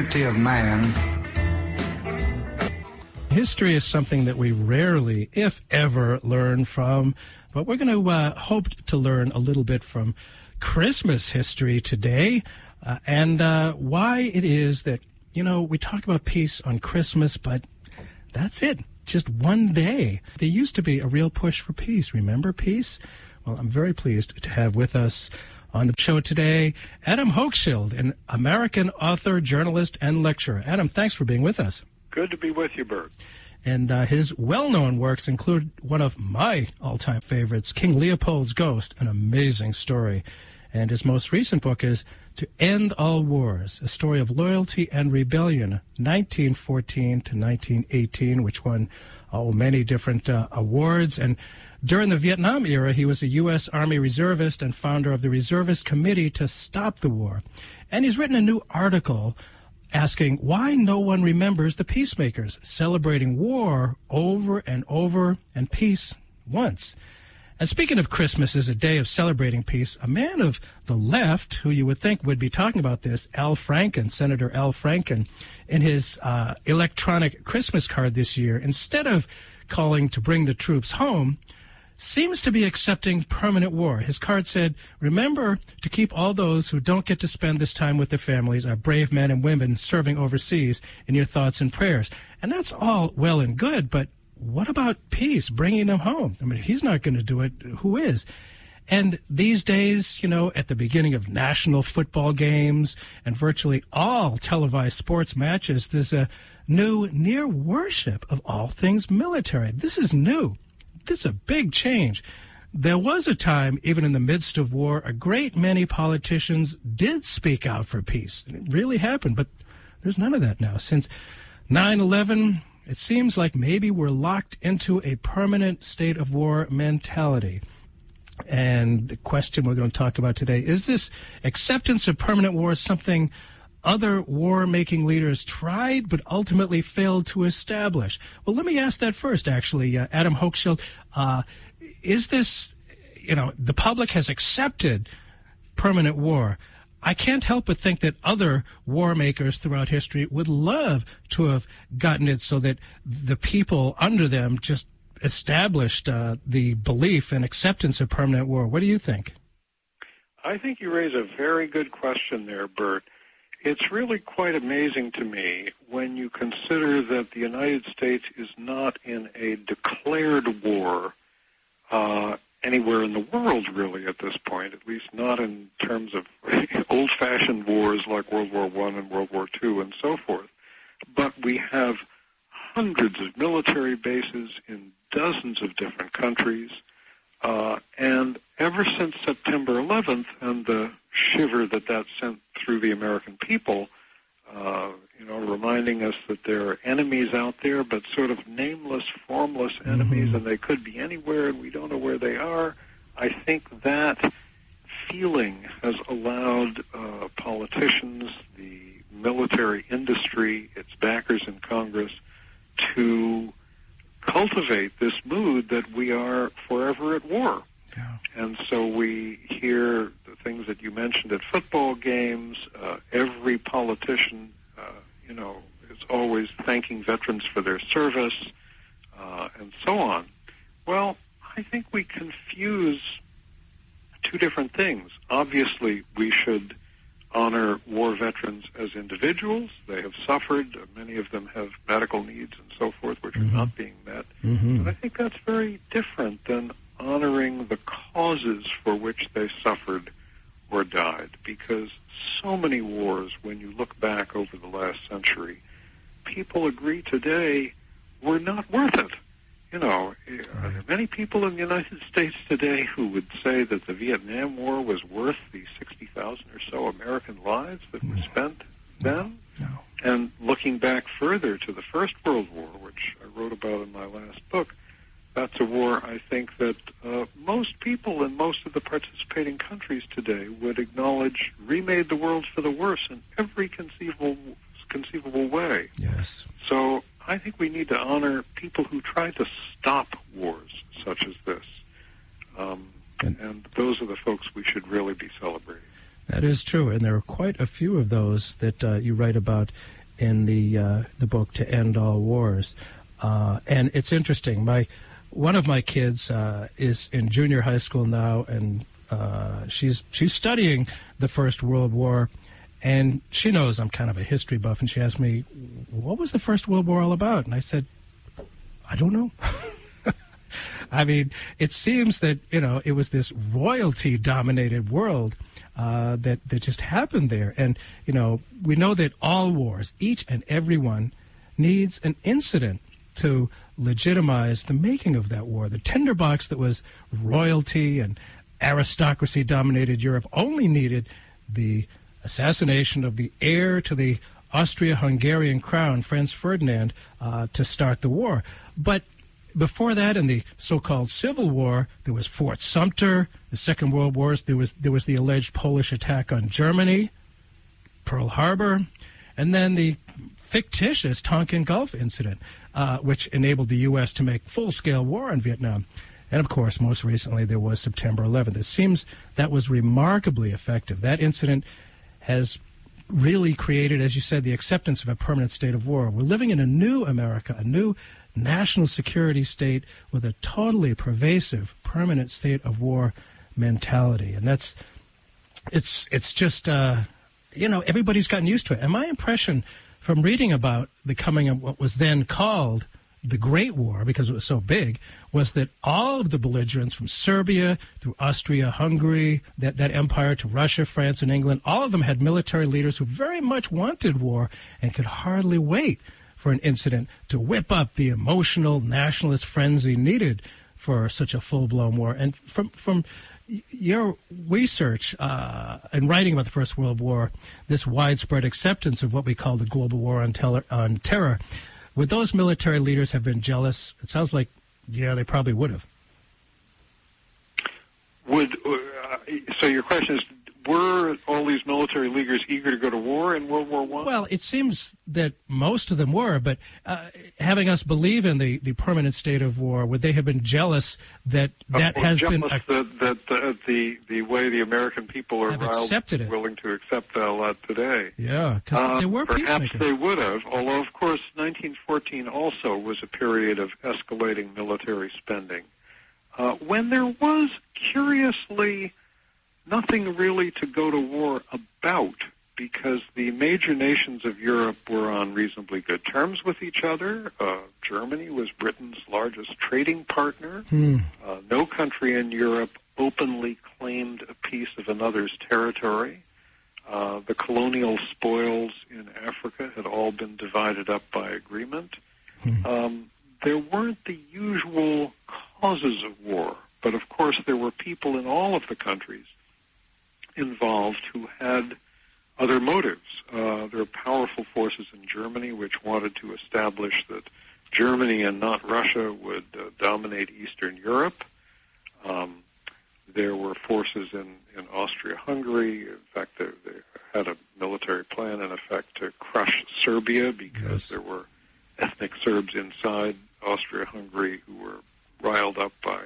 dignity of man. History is something that we rarely, if ever, learn from, but we're going to uh, hope to learn a little bit from Christmas history today uh, and uh, why it is that, you know, we talk about peace on Christmas, but that's it. Just one day. There used to be a real push for peace. Remember peace? Well, I'm very pleased to have with us on the show today Adam Hochschild, an American author, journalist, and lecturer. Adam, thanks for being with us. Good to be with you, Bert. And uh, his well known works include one of my all time favorites, King Leopold's Ghost, an amazing story. And his most recent book is To End All Wars, a story of loyalty and rebellion, 1914 to 1918, which won oh, many different uh, awards. And during the Vietnam era, he was a U.S. Army reservist and founder of the Reservist Committee to Stop the War. And he's written a new article asking why no one remembers the peacemakers celebrating war over and over and peace once. And speaking of Christmas as a day of celebrating peace, a man of the left, who you would think would be talking about this, Al Franken, Senator Al Franken, in his uh, electronic Christmas card this year, instead of calling to bring the troops home, seems to be accepting permanent war. His card said, Remember to keep all those who don't get to spend this time with their families, our brave men and women serving overseas, in your thoughts and prayers. And that's all well and good, but what about peace, bringing them home? I mean, he's not going to do it, who is? And these days, you know, at the beginning of national football games and virtually all televised sports matches, there's a new near worship of all things military. This is new. This is a big change. There was a time, even in the midst of war, a great many politicians did speak out for peace. It really happened, but there's none of that now. Since 9 11, it seems like maybe we're locked into a permanent state of war mentality. And the question we're going to talk about today is this acceptance of permanent war something other war making leaders tried but ultimately failed to establish? Well, let me ask that first, actually. Uh, Adam Hochschild, uh, is this, you know, the public has accepted permanent war. I can't help but think that other war makers throughout history would love to have gotten it so that the people under them just established uh, the belief and acceptance of permanent war. What do you think? I think you raise a very good question there, Bert. It's really quite amazing to me when you consider that the United States is not in a declared war uh, anywhere in the world, really, at this point, at least not in terms of old fashioned wars like World War I and World War II and so forth. But we have hundreds of military bases in dozens of different countries. Uh, and ever since September 11th and the shiver that that sent through the American people, uh, you know, reminding us that there are enemies out there, but sort of nameless, formless enemies, mm-hmm. and they could be anywhere, and we don't know where they are. I think that feeling has allowed uh, politicians, the military industry, its backers in Congress, to cultivate this mood that we are forever at war. Yeah. And so we hear the things that you mentioned at football games. Uh, every politician, uh, you know, is always thanking veterans for their service, uh, and so on. Well, I think we confuse two different things. Obviously, we should honor war veterans as individuals. They have suffered. Many of them have medical needs and so forth, which mm-hmm. are not being met. Mm-hmm. But I think that's very different than honoring the causes for which they suffered or died. Because so many wars, when you look back over the last century, people agree today were not worth it. You know, are there many people in the United States today who would say that the Vietnam War was worth the 60,000 or so American lives that were spent then? No. And looking back further to the First World War, which I wrote about in my last book, that's a war I think that uh, most people in most of the participating countries today would acknowledge remade the world for the worse in every conceivable conceivable way. Yes. So I think we need to honor people who try to stop wars such as this. Um, and, and, those are the folks we should really be celebrating. That is true, and there are quite a few of those that uh, you write about in the uh, the book "To End All Wars." Uh, and it's interesting. My one of my kids uh, is in junior high school now, and uh, she's she's studying the First World War, and she knows I'm kind of a history buff, and she asked me, "What was the First World War all about?" And I said, "I don't know." I mean, it seems that you know it was this royalty-dominated world uh, that that just happened there, and you know we know that all wars, each and every one, needs an incident to legitimize the making of that war. The tinderbox that was royalty and aristocracy dominated Europe only needed the assassination of the heir to the Austria Hungarian crown, Franz Ferdinand, uh, to start the war. But before that, in the so-called Civil War, there was Fort Sumter. The Second World Wars, there was there was the alleged Polish attack on Germany, Pearl Harbor, and then the fictitious Tonkin Gulf incident, uh, which enabled the U.S. to make full-scale war on Vietnam. And of course, most recently, there was September 11th. It seems that was remarkably effective. That incident has really created, as you said, the acceptance of a permanent state of war. We're living in a new America, a new national security state with a totally pervasive permanent state of war mentality. And that's, it's, it's just, uh, you know, everybody's gotten used to it. And my impression from reading about the coming of what was then called the Great War, because it was so big, was that all of the belligerents from Serbia through Austria, Hungary, that, that empire to Russia, France, and England, all of them had military leaders who very much wanted war and could hardly wait for an incident to whip up the emotional nationalist frenzy needed for such a full blown war. And from, from your research uh, and writing about the First World War, this widespread acceptance of what we call the global war on, tel- on terror, would those military leaders have been jealous? It sounds like, yeah, they probably would have. Would uh, so? Your question is: were all these military leaders eager to go to war in World War One? Well, it seems that most of them were, but uh, having us believe in the, the permanent state of war, would they have been jealous that that uh, has been a, that, that uh, the the way the American people are accepted it. willing to accept that a lot today? Yeah, because uh, they were perhaps they would have. Although, of course, 1914 also was a period of escalating military spending, uh, when there was curiously nothing really to go to war about because the major nations of Europe were on reasonably good terms with each other. Uh, Germany was Britain's largest trading partner. Hmm. Uh, no country in Europe openly claimed a piece of another's territory. Uh, the colonial spoils in Africa had all been divided up by agreement. Hmm. Um, there weren't the usual causes of war, but of course there were people in all of the countries involved who had other motives. Uh, there are powerful forces in Germany which wanted to establish that Germany and not Russia would uh, dominate Eastern Europe. Um, there were forces in, in Austria-Hungary. In fact, they, they had a military plan, in effect, to crush Serbia because yes. there were ethnic Serbs inside Austria-Hungary who were riled up by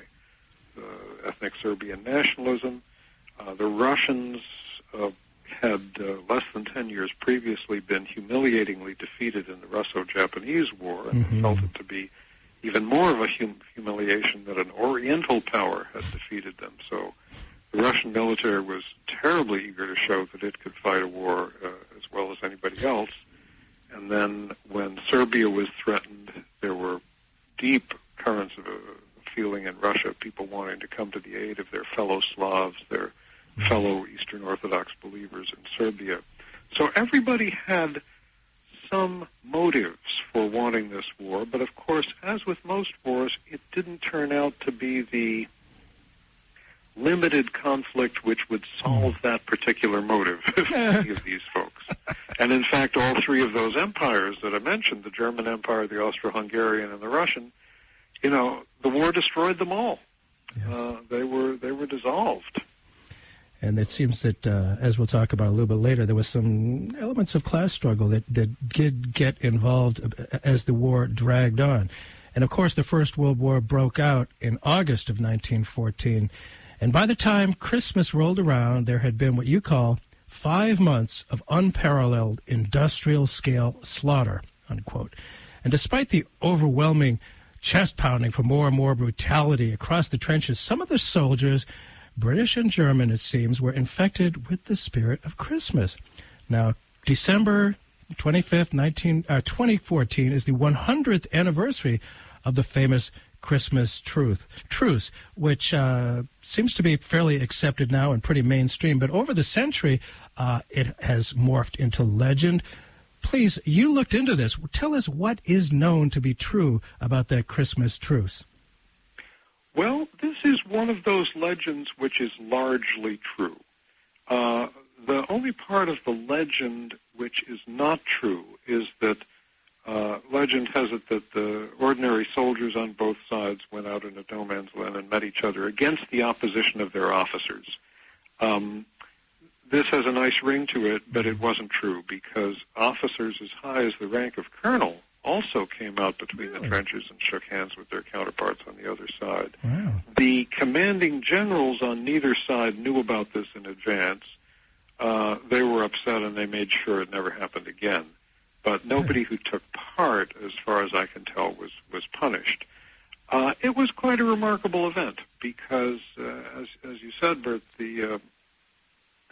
uh, ethnic Serbian nationalism. Uh, the Russians uh, had uh, less than 10 years previously been humiliatingly defeated in the Russo-Japanese War and mm-hmm. felt it to be even more of a hum- humiliation that an Oriental power had defeated them. So the Russian military was terribly eager to show that it could fight a war uh, as well as anybody else. And then when Serbia was threatened, there were deep currents of a feeling in Russia, people wanting to come to the aid of their fellow Slavs, their fellow Eastern Orthodox believers in Serbia. So everybody had some motives for wanting this war, but of course, as with most wars, it didn't turn out to be the limited conflict which would solve that particular motive of any of these folks. And in fact, all three of those empires that I mentioned, the German Empire, the Austro-Hungarian, and the Russian, you know, the war destroyed them all. Yes. Uh, they were they were dissolved. And it seems that, uh, as we'll talk about a little bit later, there was some elements of class struggle that, that did get involved as the war dragged on. And of course, the First World War broke out in August of 1914. And by the time Christmas rolled around, there had been what you call five months of unparalleled industrial scale slaughter, unquote. And despite the overwhelming chest pounding for more and more brutality across the trenches, some of the soldiers, British and German, it seems, were infected with the spirit of Christmas. Now, December 25th, 19, uh, 2014 is the 100th anniversary of the famous Christmas truth truce, which uh, seems to be fairly accepted now and pretty mainstream. But over the century, uh, it has morphed into legend. Please, you looked into this. Tell us what is known to be true about that Christmas truce. Well, this is one of those legends which is largely true. Uh, the only part of the legend which is not true is that uh, legend has it that the ordinary soldiers on both sides went out into no man's land and met each other against the opposition of their officers. Um, this has a nice ring to it, but it wasn't true because officers as high as the rank of colonel also came out between really? the trenches and shook hands with their counterparts on the other side. Wow. The commanding generals on neither side knew about this in advance. Uh, they were upset and they made sure it never happened again. But nobody who took part, as far as I can tell, was was punished. Uh, it was quite a remarkable event because, uh, as as you said, Bert, the uh,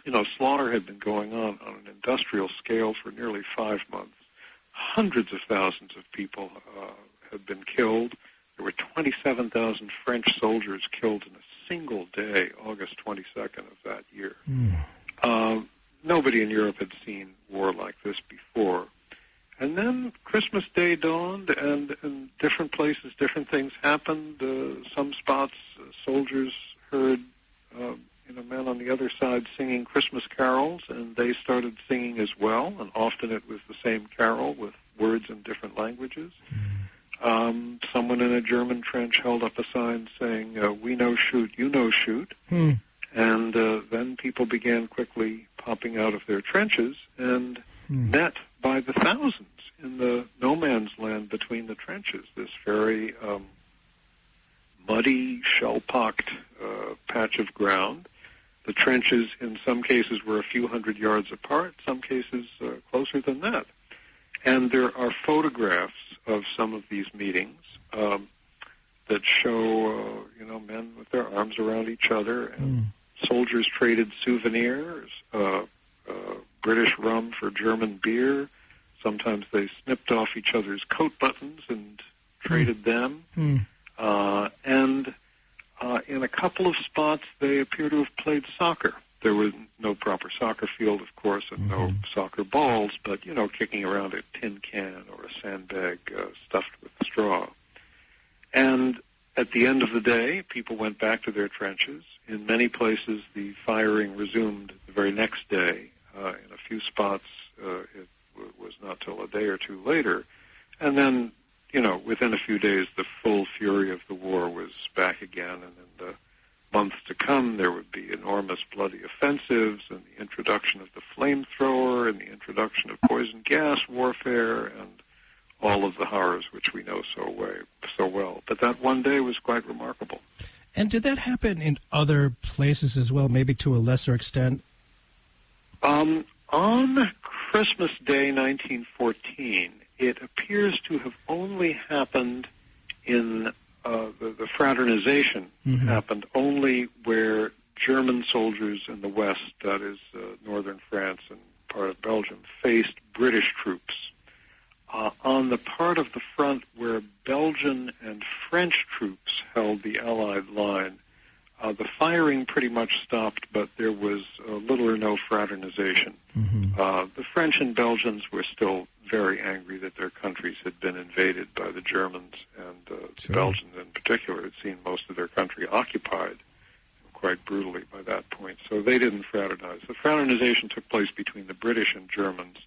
you know slaughter had been going on on an industrial scale for nearly five months. Hundreds of thousands of people uh, had been killed. There were 27,000 French soldiers killed in a single day, August 22nd of that year. Mm. Um, nobody in Europe had seen war like this before. And then Christmas Day dawned, and in different places, different things happened. Uh, some spots, uh, soldiers heard, uh, you know, men on the other side singing Christmas carols, and they started singing as well. And often it was the same carol with words in different languages. Mm. Um, someone in a German trench held up a sign saying, uh, "We no shoot, you no shoot." Mm. And uh, then people began quickly popping out of their trenches and mm. met by the thousands in the no man's land between the trenches. This very um, muddy, shell-pocked uh, patch of ground. The trenches, in some cases, were a few hundred yards apart. Some cases, uh, closer than that. And there are photographs of some of these meetings um, that show, uh, you know, men with their arms around each other and. Mm soldiers traded souvenirs, uh, uh, British rum for German beer. Sometimes they snipped off each other's coat buttons and traded mm. them. Mm. Uh, and uh, in a couple of spots, they appear to have played soccer. There was no proper soccer field, of course, and mm-hmm. no soccer balls, but, you know, kicking around a tin can or a sandbag uh, stuffed with straw. And at the end of the day, people went back to their trenches. In many places, the firing resumed the very next day. Uh, in a few spots, uh, it w- was not till a day or two later. And then, you know, within a few days, the full fury of the war was back again. And in the months to come, there would be enormous bloody offensives and the introduction of the flamethrower and the introduction of poison gas warfare and all of the horrors which we know so way, so well. But that one day was quite remarkable. And did that happen in other places as well, maybe to a lesser extent? Um, on Christmas Day 1914, it appears to have only happened in uh, the, the, fraternization mm-hmm. happened only where German soldiers in the west, that is uh, northern France and part of Belgium, faced British troops uh, on the part of the front where Belgian and French troops held the Allied line, uh, the firing pretty much stopped, but there was uh, little or no fraternization. Mm-hmm. Uh, the French and Belgians were still very angry that their countries had been invaded by the Germans, and uh, sure. the Belgians in particular had seen most of their country occupied quite brutally by that point. So they didn't fraternize. The fraternization took place between the British and Germans.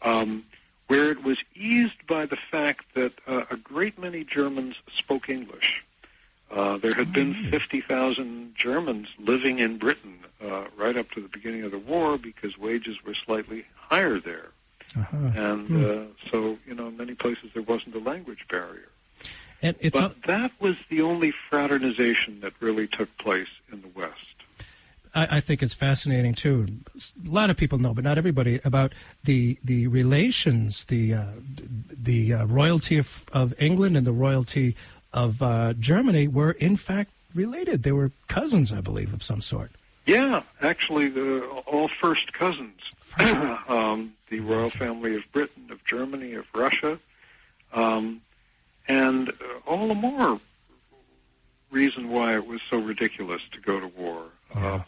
Um, where it was eased by the fact that uh, a great many Germans spoke English. Uh, there had been mm. 50,000 Germans living in Britain uh, right up to the beginning of the war because wages were slightly higher there. Uh-huh. And hmm. uh, so, you know, in many places there wasn't a language barrier. And but that was the only fraternization that really took place in the West. I, I, think it's fascinating too. A lot of people know, but not everybody, about the the relations, the uh, the uh, royalty of, of England and the royalty of uh, Germany were in fact related. They were cousins, I believe, of some sort. Yeah, actually, the, all first cousins. um, the royal family of Britain, of Germany, of Russia, um, and uh, all the more reason why it was so ridiculous to go to war. Uh,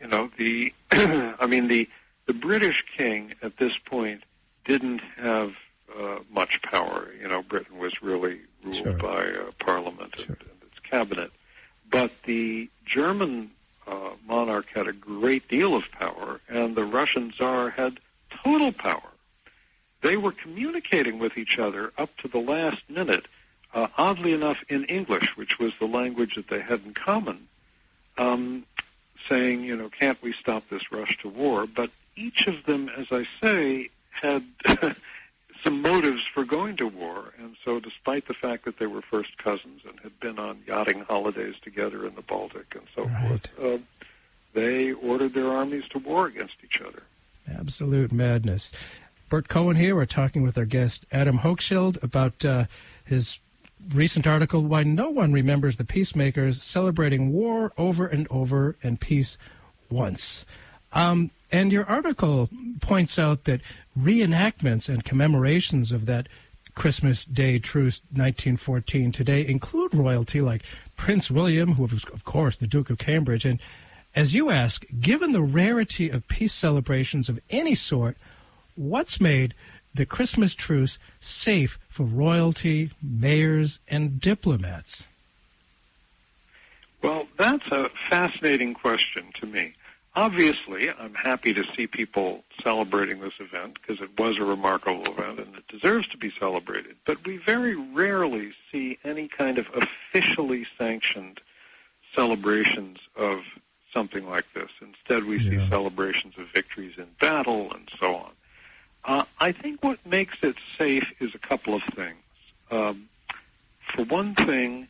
you know, the I mean the the British king at this point didn't have uh, much power. You know, Britain was really ruled Sure. by uh, Parliament Sure. and, and its cabinet, but the German uh, monarch had a great deal of power, and the Russian Tsar had total power. They were communicating with each other up to the last minute, uh, oddly enough, in English, which was the language that they had in common, um, saying, you know, can't we stop this rush to war? But each of them, as I say, had some motives for going to war. And so, despite the fact that they were first cousins and had been on yachting holidays together in the Baltic and so Right. forth, uh, they ordered their armies to war against each other. Absolute madness. Bert Cohen here. We're talking with our guest Adam Hochschild about uh, his recent article, "Why No One Remembers the Peacemakers: Celebrating War Over and Over and Peace Once." Um, and your article points out that reenactments and commemorations of that Christmas Day truce 1914 today include royalty like Prince William, who was, of course, the Duke of Cambridge. And as you ask, given the rarity of peace celebrations of any sort, what's made the Christmas truce safe for royalty, mayors, and diplomats? Well, that's a fascinating question to me. Obviously, I'm happy to see people celebrating this event because it was a remarkable event and it deserves to be celebrated. But we very rarely see any kind of officially sanctioned celebrations of something like this. Instead, we Yeah. see celebrations of victories in battle and so on. Uh, I think what makes it safe is a couple of things. Um, for one thing,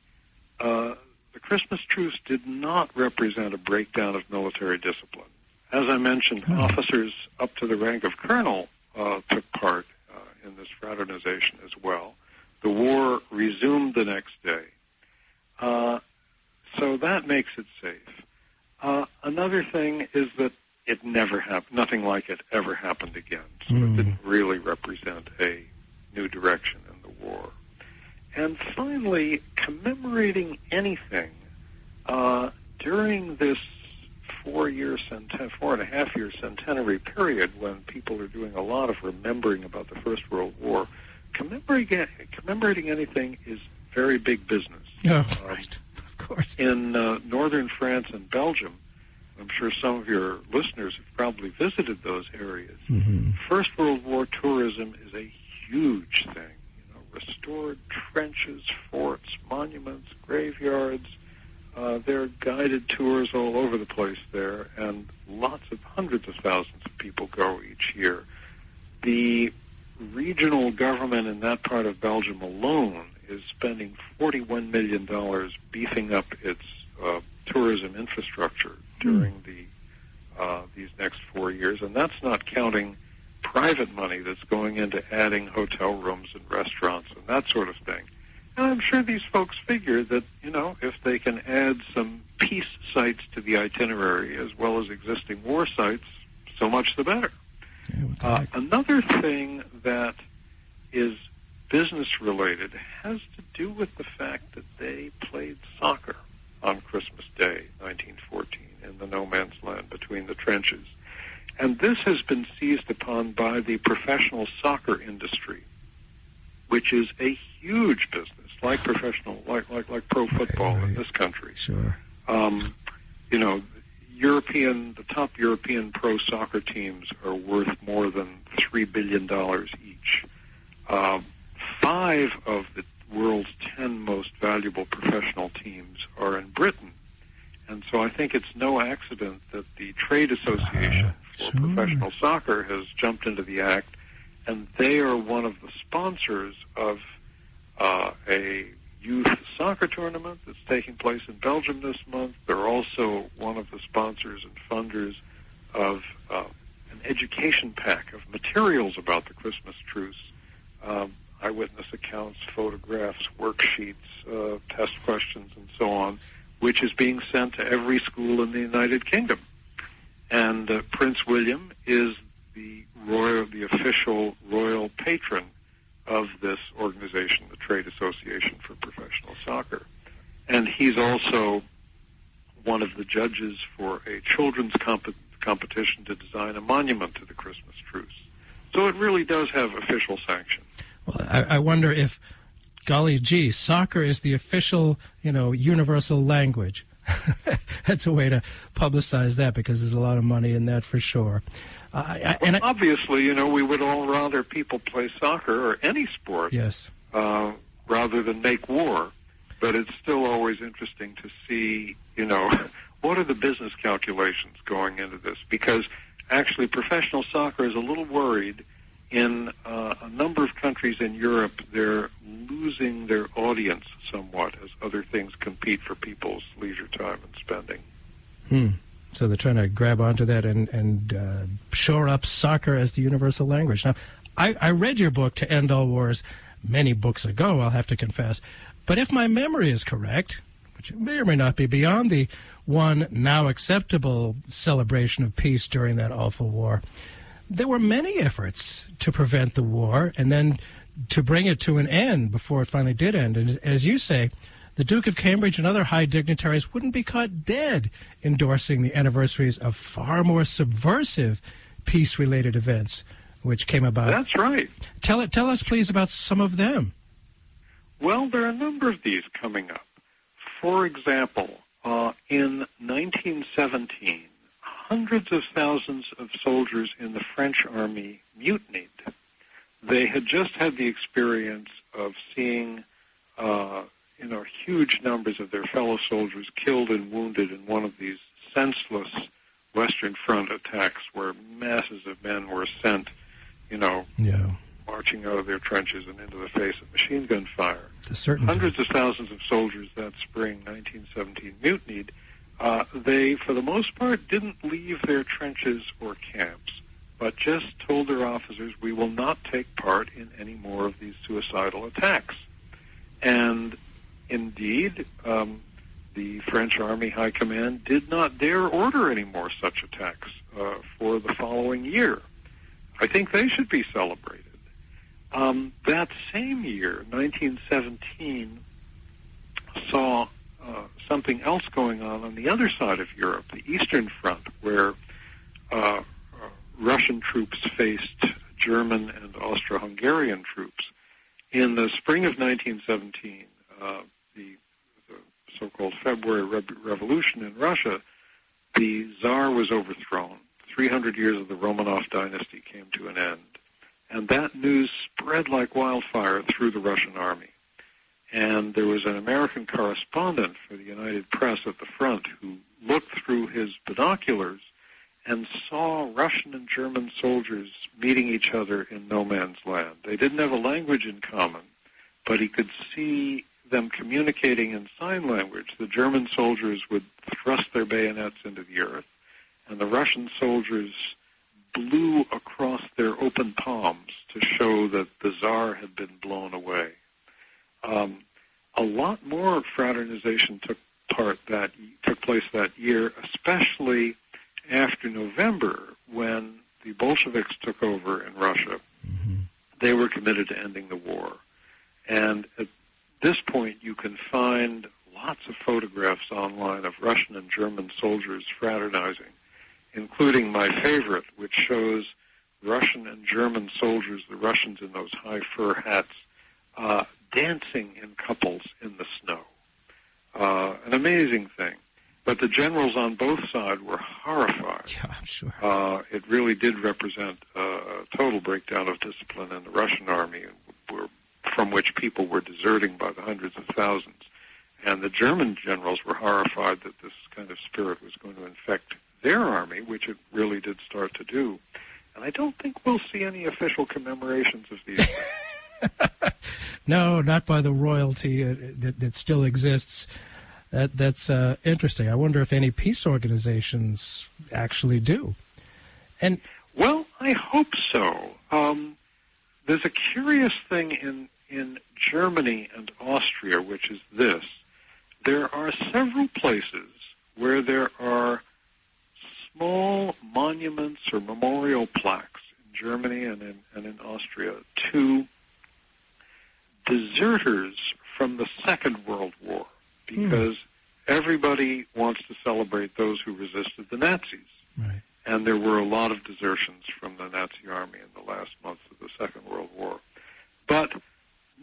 uh, the Christmas truce did not represent a breakdown of military discipline. As I mentioned, Hmm. officers up to the rank of colonel uh, took part uh, in this fraternization as well. The war resumed the next day. Uh, so that makes it safe. Uh, another thing is that it never happened. Nothing like it ever happened again. So Hmm. it didn't really represent a new direction in the war. And finally, commemorating anything uh, during this four-year, centen- four and a half year centenary period when people are doing a lot of remembering about the First World War, commemorating, commemorating anything is very big business. Oh, Um, right. Of course. in uh, northern France and Belgium, I'm sure some of your listeners have probably visited those areas. hmm First World War tourism is a huge thing. Restored trenches, forts, monuments, graveyards. Uh, there are guided tours all over the place there, and lots of hundreds of thousands of people go each year. The regional government in that part of Belgium alone is spending $41 million beefing up its uh, tourism infrastructure during the uh, these next four years, and that's not counting private money that's going into adding hotel rooms and restaurants and that sort of thing. And I'm sure these folks figure that, you know, if they can add some peace sites to the itinerary as well as existing war sites, so much the better. Yeah, the Uh, another thing that is business related has to do with the fact that they played soccer on Christmas Day, 1914, in the no man's land between the trenches. And this has been seized upon by the professional soccer industry, which is a huge business, like professional, like like like pro football in right. this country Sure. um, you know, European, the top European pro soccer teams are worth more than three billion dollars each. Um, five of the world's ten most valuable professional teams are in Britain, and so I think it's no accident that the trade association Uh, for sure. professional soccer has jumped into the act, and they are one of the sponsors of uh, a youth soccer tournament that's taking place in Belgium this month. They're also one of the sponsors and funders of uh, an education pack of materials about the Christmas truce. Um, eyewitness accounts, photographs, worksheets, uh, test questions, and so on, which is being sent to every school in the United Kingdom. And uh, Prince William is the royal, the official royal patron of this organization, the Trade Association for Professional Soccer. And he's also one of the judges for a children's comp- competition to design a monument to the Christmas truce. So it really does have official sanction. Well, I, I wonder if, golly gee, soccer is the official, you know, universal language. That's a way to publicize that because there's a lot of money in that for sure. Uh, well, obviously, you know, we would all rather people play soccer or any sport, yes, uh, rather than make war. But it's still always interesting to see, you know, what are the business calculations going into this? Because actually, professional soccer is a little worried. In uh, a number of countries in Europe, they're losing their audience somewhat as other things compete for people's leisure time and spending. Hmm. So they're trying to grab onto that and, and uh, shore up soccer as the universal language. Now, I, I read your book, To End All Wars, many books ago, I'll have to confess. But if my memory is correct, which may or may not be beyond the one now acceptable celebration of peace during that awful war, there were many efforts to prevent the war and then to bring it to an end before it finally did end. And as you say, the Duke of Cambridge and other high dignitaries wouldn't be caught dead endorsing the anniversaries of far more subversive peace related events which came about. That's right. Tell it tell us please about some of them. Well, there are a number of these coming up. For example, uh, in 1917, hundreds of thousands of soldiers in the French army mutinied. They had just had the experience of seeing uh, you know, huge numbers of their fellow soldiers killed and wounded in one of these senseless Western Front attacks where masses of men were sent, you know, yeah. marching out of their trenches and into the face of machine gun fire. Hundreds of thousands of soldiers that spring, 1917, mutinied. Uh, they, for the most part, didn't leave their trenches or camps, but just told their officers, we will not take part in any more of these suicidal attacks. And indeed, um, the French Army High Command did not dare order any more such attacks uh, for the following year. I think they should be celebrated. Um, that same year, 1917, saw uh, something else going on on the other side of Europe, the Eastern Front, where uh, uh Russian troops faced German and Austro-Hungarian troops. In the spring of 1917, uh, the, the so-called February Re- Revolution in Russia, the Tsar was overthrown. 300 years of the Romanov dynasty came to an end. And that news spread like wildfire through the Russian army. And there was an American correspondent for the United Press at the front who looked through his binoculars and saw Russian and German soldiers meeting each other in no man's land. They didn't have a language in common, but he could see them communicating in sign language, the German soldiers would thrust their bayonets into the earth, and the Russian soldiers blew across their open palms to show that the Tsar had been blown away. Um, a lot more fraternization took part that took place that year, especially after November when the Bolsheviks took over in Russia. Mm-hmm. They were committed to ending the war. And at this point, you can find lots of photographs online of Russian and German soldiers fraternizing, including my favorite, which shows Russian and German soldiers, the Russians in those high fur hats, uh, dancing in couples in the snow. Uh, an amazing thing. But the generals on both sides were horrified. Yeah, I'm sure. Uh, it really did represent a total breakdown of discipline in the Russian army. Were from which people were deserting by the hundreds of thousands. And the German generals were horrified that this kind of spirit was going to infect their army, which it really did start to do. And I don't think we'll see any official commemorations of these. no, not by the royalty uh, that, that still exists. That that's uh, interesting. I wonder if any peace organizations actually do. And well, I hope so. Um, there's a curious thing in in Germany and Austria, which is this: there are several places where there are small monuments or memorial plaques in Germany and in, and in Austria to deserters from the Second World War because hmm. everybody wants to celebrate those who resisted the Nazis. Right. And there were a lot of desertions from the Nazi army in the last months of the Second World War. But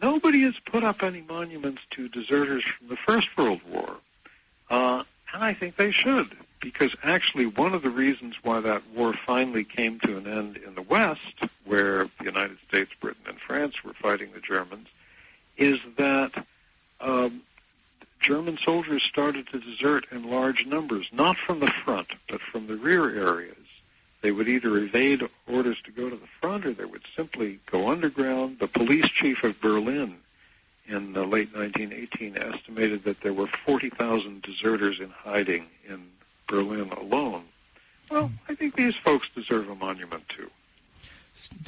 nobody has put up any monuments to deserters from the First World War. Uh, and I think they should, because actually one of the reasons why that war finally came to an end in the West, where the United States, Britain, and France were fighting the Germans, is that um, German soldiers started to desert in large numbers, not from the front, but from the rear areas. They would either evade orders to go to the front or they would simply go underground. The police chief of Berlin in the late 1918 estimated that there were 40,000 deserters in hiding in Berlin alone. Well, I think these folks deserve a monument too.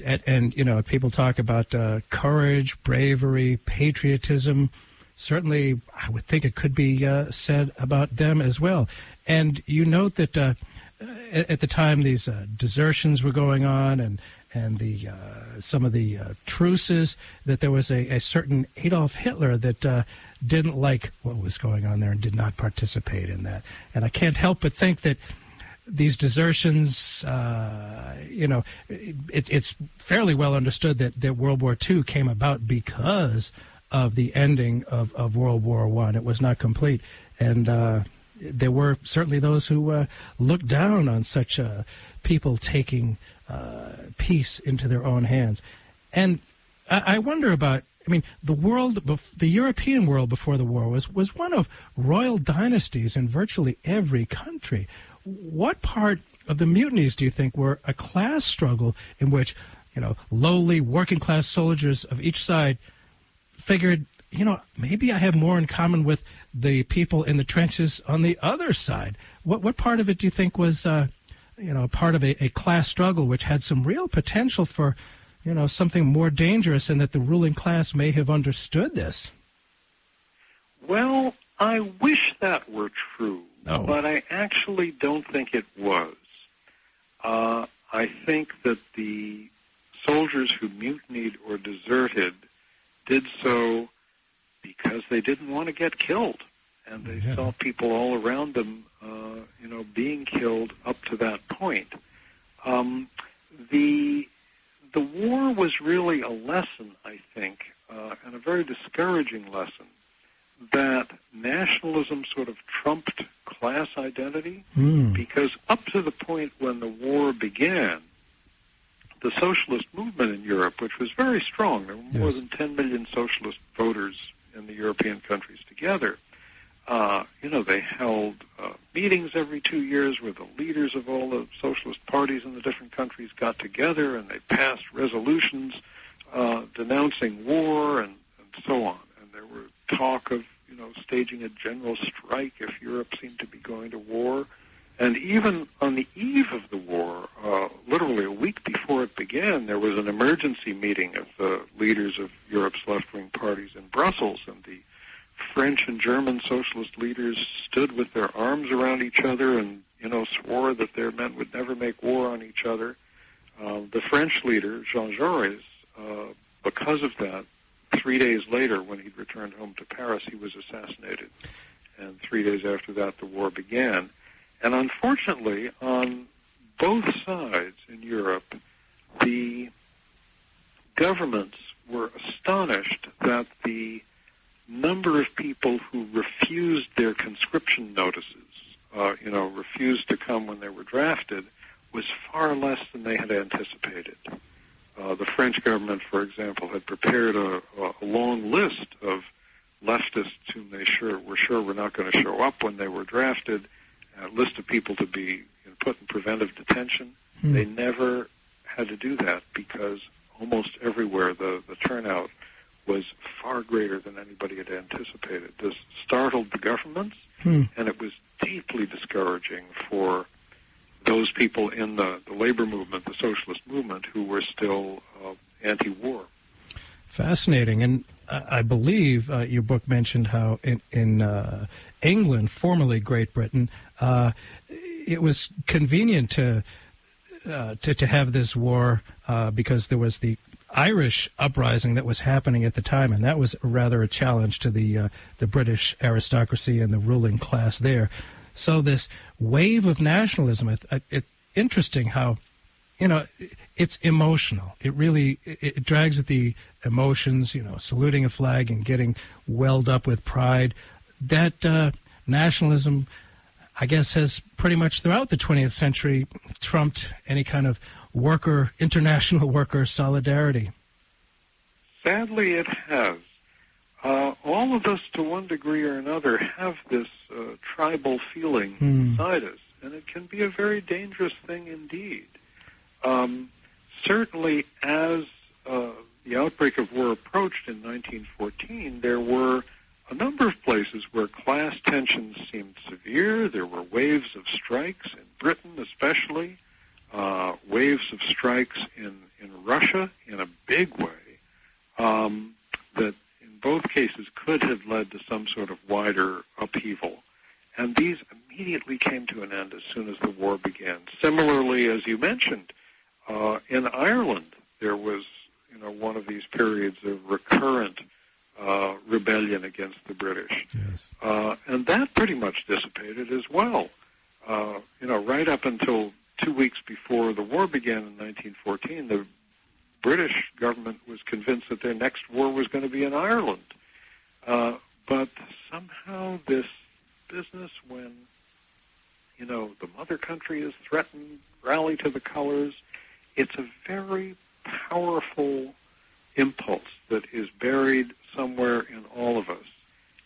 And, and you know, people talk about uh, courage, bravery, patriotism. Certainly, I would think it could be uh, said about them as well. And you note that uh, at, the time these uh, desertions were going on, and and the uh, some of the uh, truces that there was a, a certain Adolf Hitler that didn't like what was going on there and did not participate in that. And I can't help but think that these desertions, uh, you know, it, it's fairly well understood that, that World War II came about because of the ending of, of World War One. It was not complete, and uh, there were certainly those who uh, looked down on such people taking uh, peace into their own hands. And I, I wonder about I mean, the world, the European world before the war was, was one of royal dynasties in virtually every country. What part of the mutinies do you think were a class struggle in which, you know, lowly working class soldiers of each side figured, you know, maybe I have more in common with the people in the trenches on the other side? What, what part of it do you think was, uh, you know, part of a, a class struggle which had some real potential for, you know, something more dangerous, and that the ruling class may have understood this. Well, I wish that were true, oh. but I actually don't think it was. Uh, I think that the soldiers who mutinied or deserted did so because they didn't want to get killed, and they yeah. saw people all around them uh, you know, being killed up to that point. Um, the the war was really a lesson, I think, uh, and a very discouraging lesson that nationalism sort of trumped class identity mm. because up to the point when the war began, the socialist movement in Europe, which was very strong, there were more than 10 million socialist voters in the European countries together, uh, you know, they held uh, meetings every two years where the leaders of all the socialist parties in the different countries got together and they passed resolutions uh, denouncing war and, and so on. Talk of, you know, staging a general strike if Europe seemed to be going to war. And even on the eve of the war, uh, literally a week before it began, there was an emergency meeting of the leaders of Europe's left-wing parties in Brussels, and the French and German socialist leaders stood with their arms around each other and, you know, swore that their men would never make war on each other. Uh, the French leader, Jean Jaurès, uh, because of that, three days later, when he'd returned home to Paris, he was assassinated. And three days after that, the war began. And unfortunately, on both sides in Europe, the governments were astonished that the number of people who refused their conscription notices, uh, you know, refused to come when they were drafted, was far less than they had anticipated. Uh, the French government, for example, had prepared a, a long list of leftists whom they sure were sure were not going to show up when they were drafted, a list of people to be put in preventive detention. Hmm. They never had to do that because almost everywhere the, the turnout was far greater than anybody had anticipated. This startled the governments, Hmm. and it was deeply discouraging for those people in the, the labor movement, the socialist movement, who were still uh, anti-war. Fascinating. And I believe uh, your book mentioned how in, in uh, England, formerly Great Britain, uh, it was convenient to, uh, to to have this war uh, because there was the Irish uprising that was happening at the time, and that was rather a challenge to the the British aristocracy and the ruling class there. So this wave of nationalism, it, it interesting how you know it's emotional. It really it, it drags at the emotions you know saluting a flag and getting welled up with pride. That uh, nationalism i guess has pretty much throughout the 20th century trumped any kind of worker international worker solidarity. Sadly, it has. Uh, all of us, to one degree or another, have this uh, tribal feeling Hmm. inside us, and it can be a very dangerous thing indeed. Um, certainly, as uh, the outbreak of war approached in 1914, there were a number of places where class tensions seemed severe. There were waves of strikes in Britain, especially, uh, waves of strikes in, in Russia in a big way um, that both cases could have led to some sort of wider upheaval. And these immediately came to an end as soon as the war began. Similarly, as you mentioned, uh, in Ireland, there was you know one of these periods of recurrent uh, rebellion against the British, yes uh, and that pretty much dissipated as well. Uh, you know, right up until two weeks before the war began in 1914, the British government was convinced that their next war was going to be in Ireland. Uh, but somehow this business, when you know the mother country is threatened, rally to the colors, it's a very powerful impulse that is buried somewhere in all of us,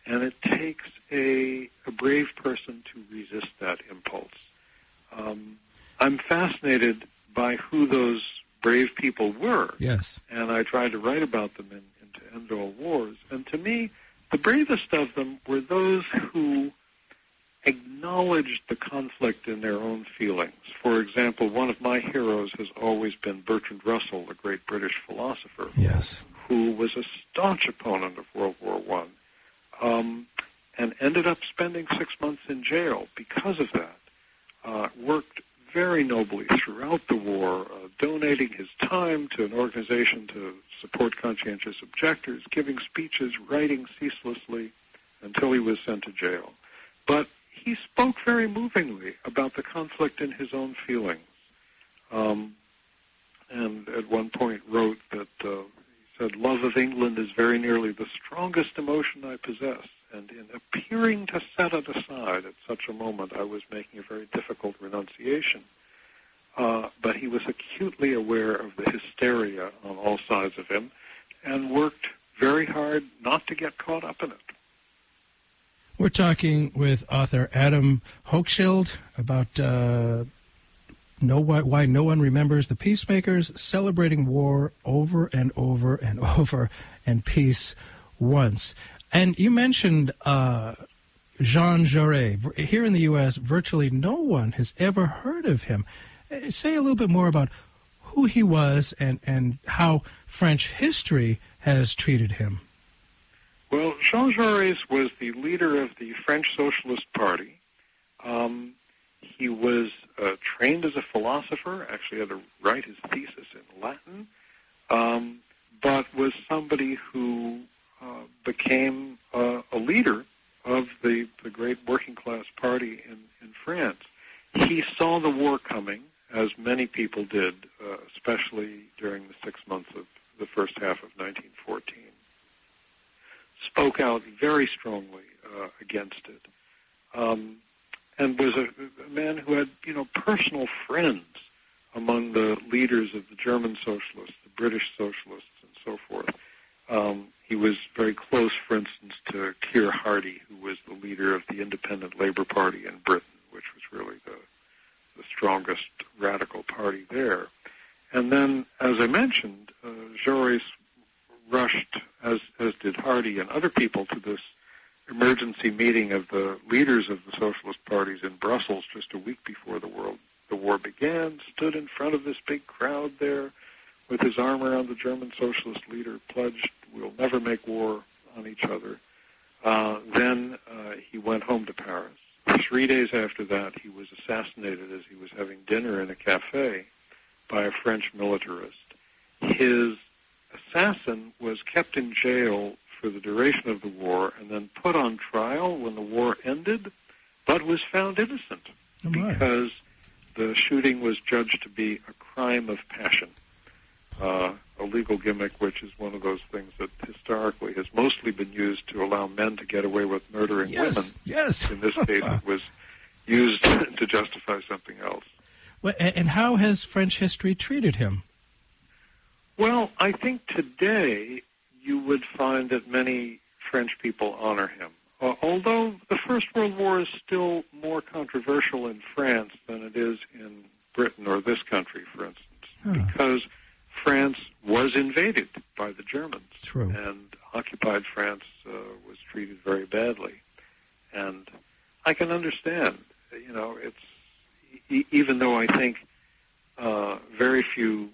and it takes a, a brave person to resist that impulse. Um, I'm fascinated by who those brave people were yes and I tried to write about them in, in To End All Wars. And to me, the bravest of them were those who acknowledged the conflict in their own feelings. For example, one of my heroes has always been Bertrand Russell, the great British philosopher, yes who was a staunch opponent of World War One, um, and ended up spending six months in jail because of that. Uh, worked very nobly throughout the war, uh, donating his time to an organization to support conscientious objectors, giving speeches, writing ceaselessly until he was sent to jail. But he spoke very movingly about the conflict in his own feelings. Um, and at one point wrote that uh, he said, Love of England is very nearly the strongest emotion I possess. And in appearing to set it aside at such a moment, I was making a very difficult renunciation. Uh, but he was acutely aware of the hysteria on all sides of him and worked very hard not to get caught up in it. We're talking with author Adam Hochschild about uh, no why, why no one remembers the peacemakers celebrating war over and over and over and peace once. And you mentioned uh, Jean Jaurès. Here in the U.S., virtually no one has ever heard of him. Uh, Say a little bit more about who he was and, and how French history has treated him. Well, Jean Jaurès was the leader of the French Socialist Party. Um, he was uh, trained as a philosopher, actually had to write his thesis in Latin, um, but was somebody who uh, became uh, a leader of the, the great working class party in, in France. He saw the war coming, as many people did, uh, especially during the six months of the first half of 1914 spoke out very strongly uh, against it, um, and was a, a man who had, you know, personal friends among the leaders of the German socialists, the British socialists, and so forth. Um, he was very close, for instance, to Keir Hardie, who was the leader of the Independent Labour Party in Britain, which was really the, the strongest radical party there. And then, as I mentioned, uh, Jaurès rushed as as did Hardie and other people, to this emergency meeting of the leaders of the socialist parties in Brussels just a week before the world the war began. Stood in front of this big crowd there, with his arm around the German socialist leader, pledged we'll never make war on each other. Uh, then uh, he went home to Paris. Three days after that, he was assassinated as he was having dinner in a cafe by a French militarist. His assassin was kept in jail for the duration of the war and then put on trial when the war ended, but was found innocent Oh, because the shooting was judged to be a crime of passion. Uh, a legal gimmick, which is one of those things that historically has mostly been used to allow men to get away with murdering yes, women. yes. In this case, it was used to justify something else. Well, and how has French history treated him? Well, I think today you would find that many French people honor him. Uh, although the First World War is still more controversial in France than it is in Britain or this country, for instance, Huh. because France was invaded by the Germans. True. And occupied France uh, was treated very badly. And I can understand, you know, it's e- even though I think uh, very few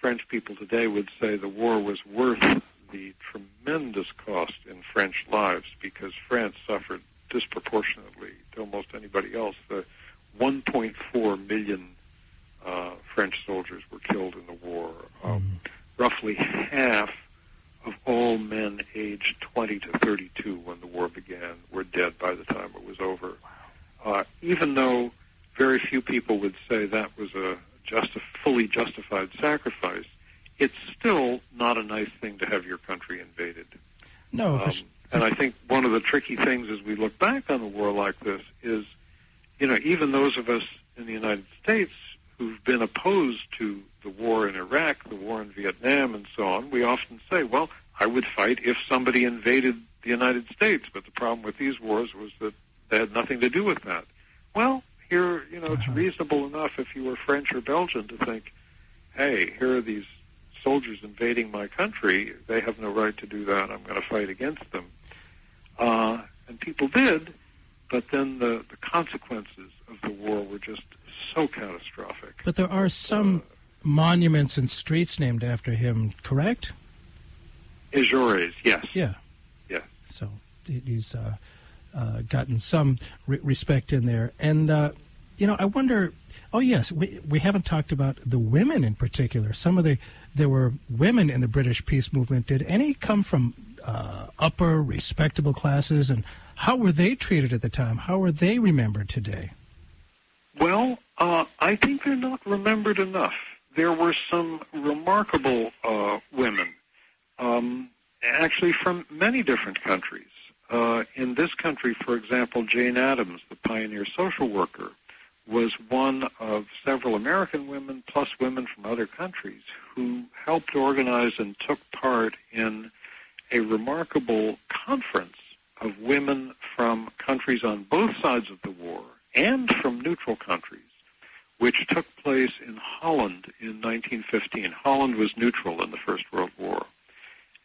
French people today would say the war was worth the tremendous cost in French lives because France suffered disproportionately to almost anybody else. The 1.4 million uh, French soldiers were killed in the war. Um, Roughly half of all men aged 20 to 32 when the war began were dead by the time it was over. Uh, even though very few people would say that was a justi- fully justified sacrifice, it's still not a nice thing to have your country invaded. No, Um, and I think one of the tricky things as we look back on a war like this is, you know, even those of us in the United States who've been opposed to the war in Iraq, the war in Vietnam, and so on, we often say, well, I would fight if somebody invaded the United States. But the problem with these wars was that they had nothing to do with that. Well, here, you know, it's Uh-huh. reasonable enough if you were French or Belgian to think, hey, here are these soldiers invading my country. They have no right to do that. I'm going to fight against them. Uh, and people did, but then the, the consequences of the war were just so catastrophic. but there are some monuments and streets named after him, correct? Jaurès, yes. Yeah. Yes. So he's uh, uh, gotten some re- respect in there. And, uh, you know, I wonder. Oh, yes, we, we haven't talked about the women in particular. Some of the. There were women in the British peace movement. Did any come from uh, upper, respectable classes? And how were they treated at the time? How are they remembered today? Well, uh, I think they're not remembered enough. There were some remarkable uh, women, um, actually from many different countries. Uh, in this country, for example, Jane Addams, the pioneer social worker, was one of several American women, plus women from other countries, who helped organize and took part in a remarkable conference of women from countries on both sides of the war and from neutral countries, which took place in Holland in 1915. Holland was neutral in the First World War.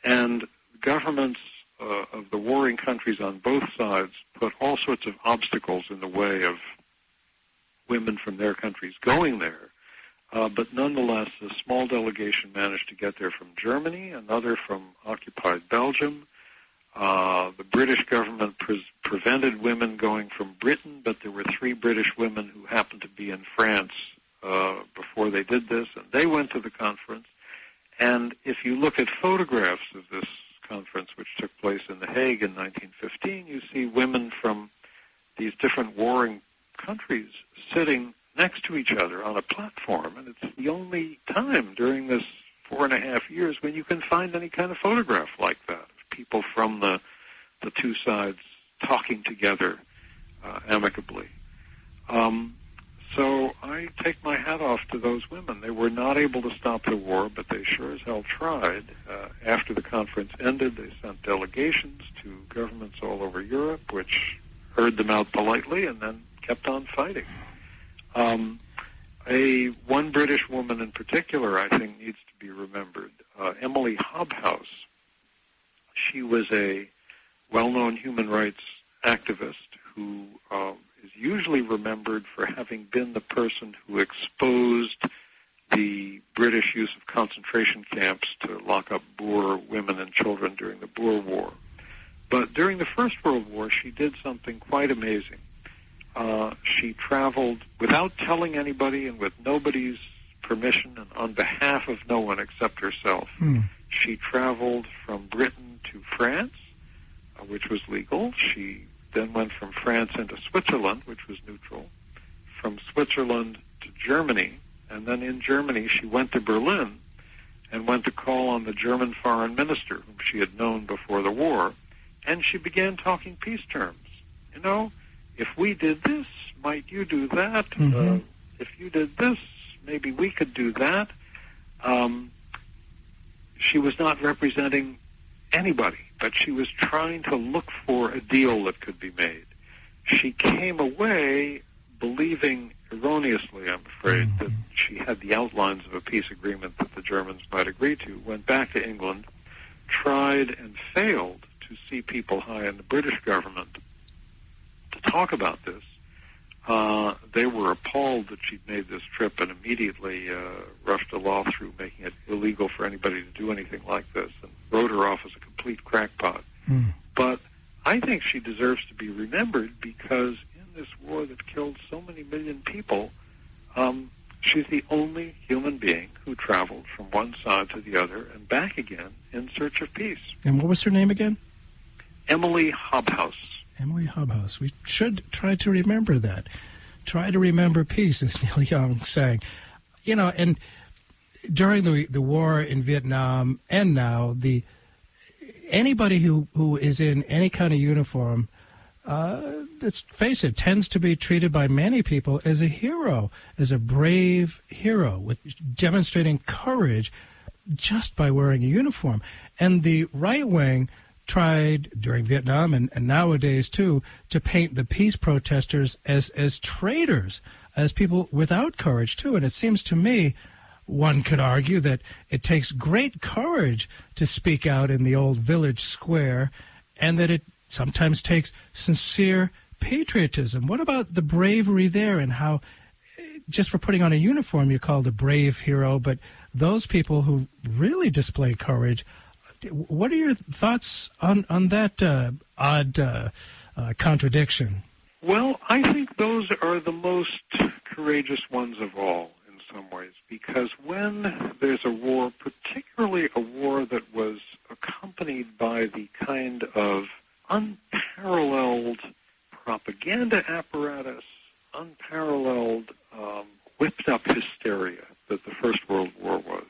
And governments uh, of the warring countries on both sides put all sorts of obstacles in the way of women from their countries going there. Uh, but nonetheless, a small delegation managed to get there from Germany, another from occupied Belgium. Uh, the British government pre- prevented women going from Britain, but there were three British women who happened to be in France uh, before they did this, and they went to the conference. And if you look at photographs of this conference, which took place in The Hague in 1915, you see women from these different warring countries sitting next to each other on a platform, and it's the only time during this four and a half years when you can find any kind of photograph like that of people from the the two sides talking together uh, amicably. Um, so I take my hat off to those women. They were not able to stop the war, but they sure as hell tried. Uh, after the conference ended, they sent delegations to governments all over Europe, which heard them out politely and then kept on fighting. Um, a one British woman in particular, I think, needs to be remembered. Uh, Emily Hobhouse she was a well-known human rights activist who um, is usually remembered for having been the person who exposed the British use of concentration camps to lock up Boer women and children during the Boer War. But during the First World War, she did something quite amazing. Uh, she traveled without telling anybody and with nobody's permission and on behalf of no one except herself. Hmm. She traveled from Britain to France, which was legal. She then went from France into Switzerland, which was neutral. From Switzerland to Germany, and then in Germany she went to Berlin and went to call on the German foreign minister, whom she had known before the war, and she began talking peace terms. You know, if we did this, might you do that? Mhm. Uh, if you did this, maybe we could do that. Um, she was not representing anybody, but she was trying to look for a deal that could be made. She came away believing erroneously, I'm afraid, Mhm. that she had the outlines of a peace agreement that the Germans might agree to, went back to England, tried and failed to see people high in the British government to talk about this. Uh, they were appalled that she'd made this trip and immediately uh, rushed a law through making it illegal for anybody to do anything like this and wrote her off as a complete crackpot. Hmm. But I think she deserves to be remembered because in this war that killed so many million people, um, she's the only human being who traveled from one side to the other and back again in search of peace. And what was her name again? Emily Hobhouse. Emily Hobhouse. We should try to remember that. Try to remember peace, as Neil Young sang. You know, and during the the war in Vietnam and now, the anybody who, who is in any kind of uniform, uh, let's face it, tends to be treated by many people as a hero, as a brave hero, with demonstrating courage just by wearing a uniform. And the right wing tried during Vietnam and, and nowadays too to paint the peace protesters as as traitors, as people without courage too. And it seems to me one could argue that it takes great courage to speak out in the old village square, and that it sometimes takes sincere patriotism. What about the bravery there, and how eh, just for putting on a uniform you're called a brave hero, but those people who really display courage, what are your thoughts on on that uh, odd uh, uh, contradiction? Well, I think those are the most courageous ones of all in some ways, because when there's a war, particularly a war that was accompanied by the kind of unparalleled propaganda apparatus, unparalleled um, whipped up hysteria that the First World War was,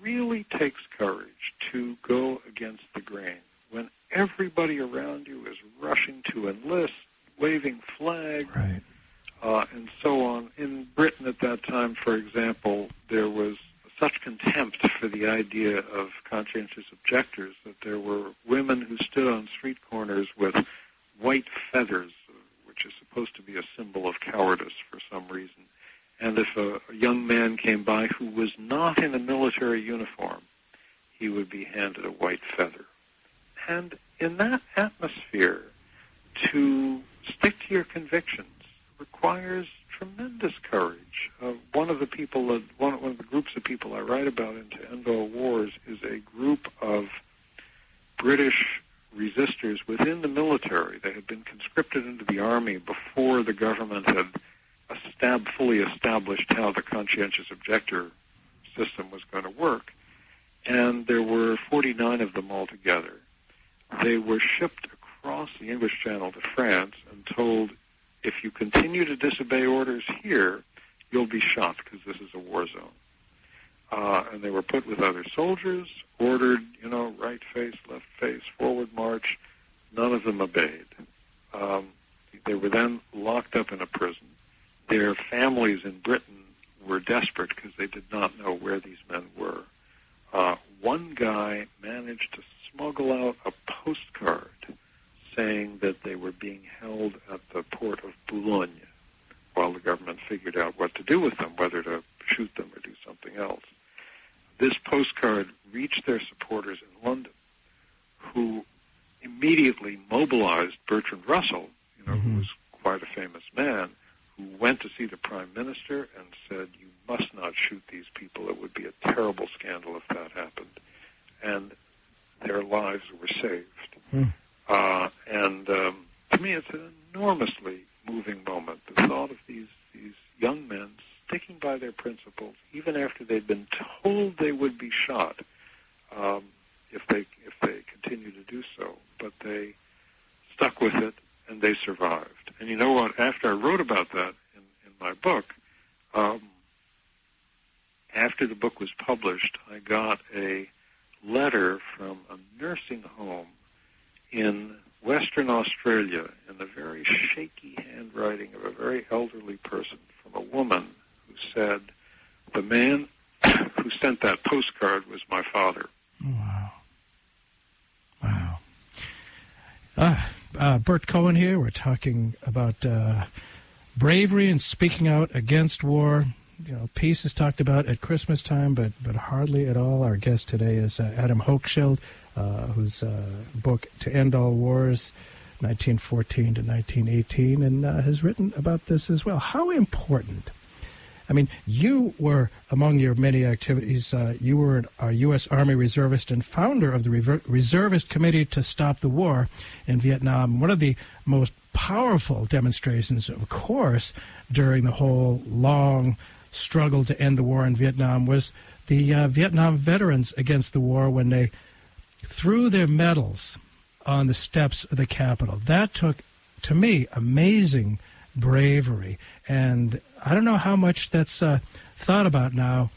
really takes courage to go against the grain when everybody around you is rushing to enlist, waving flags, Right. uh, and so on. In Britain at that time, for example, there was such contempt for the idea of conscientious objectors that there were women who stood on street corners with white feathers, which is supposed to be a symbol of cowardice for some reason. And if a, young man came by who was not in a military uniform, he would be handed a white feather. And in that atmosphere, to stick to your convictions requires tremendous courage. Uh, one of the people, one, one of the groups of people I write about in To End All Wars is a group of British resistors within the military. They had been conscripted into the army before the government had estab- fully established how the conscientious objector system was going to work. And there were 49 of them altogether. They were shipped across the English Channel to France and told, if you continue to disobey orders here, you'll be shot because this is a war zone. Uh, and they were put with other soldiers, ordered, you know, right face, left face, forward march. None of them obeyed. Um, they were then locked up in a prison. Their families in Britain were desperate because they did not know where these men were. Uh, one guy managed to smuggle out a postcard saying that they were being held at the port of Boulogne while the government figured out what to do with them, whether to shoot them or do something else. This postcard reached their supporters in London, who immediately mobilized Bertrand Russell, you know, mm-hmm. who was quite a famous man, who went to see the prime minister and said, "You must not shoot these people. It would be a terrible scandal if that happened." And their lives were saved. Mm. Uh, and um, to me, it's an enormously moving moment. The thought of these these young men sticking by their principles, even after they'd been told they would be shot um, if they if they continue to do so, but they stuck with it and they survived. And you know what? After I wrote about that in, in my book, um, after the book was published, I got a letter from a nursing home in Western Australia in the very shaky handwriting of a very elderly person from a woman who said, the man who sent that postcard was my father. Wow. Wow. Uh, uh, Bert Cohen here. We're talking about uh, bravery and speaking out against war. You know, peace is talked about at Christmas time, but but hardly at all. Our guest today is uh, Adam Hochschild, uh, whose uh, book "To End All Wars." 1914 to 1918, and uh, has written about this as well. How important I mean, you were among your many activities. Uh, you were a U.S. Army reservist and founder of the Rever- Reservist Committee to Stop the War in Vietnam. One of the most powerful demonstrations, of course, during the whole long struggle to end the war in Vietnam was the uh, Vietnam veterans against the war when they threw their medals on the steps of the Capitol. That took, to me, amazing bravery. And I don't know how much that's uh, thought about now.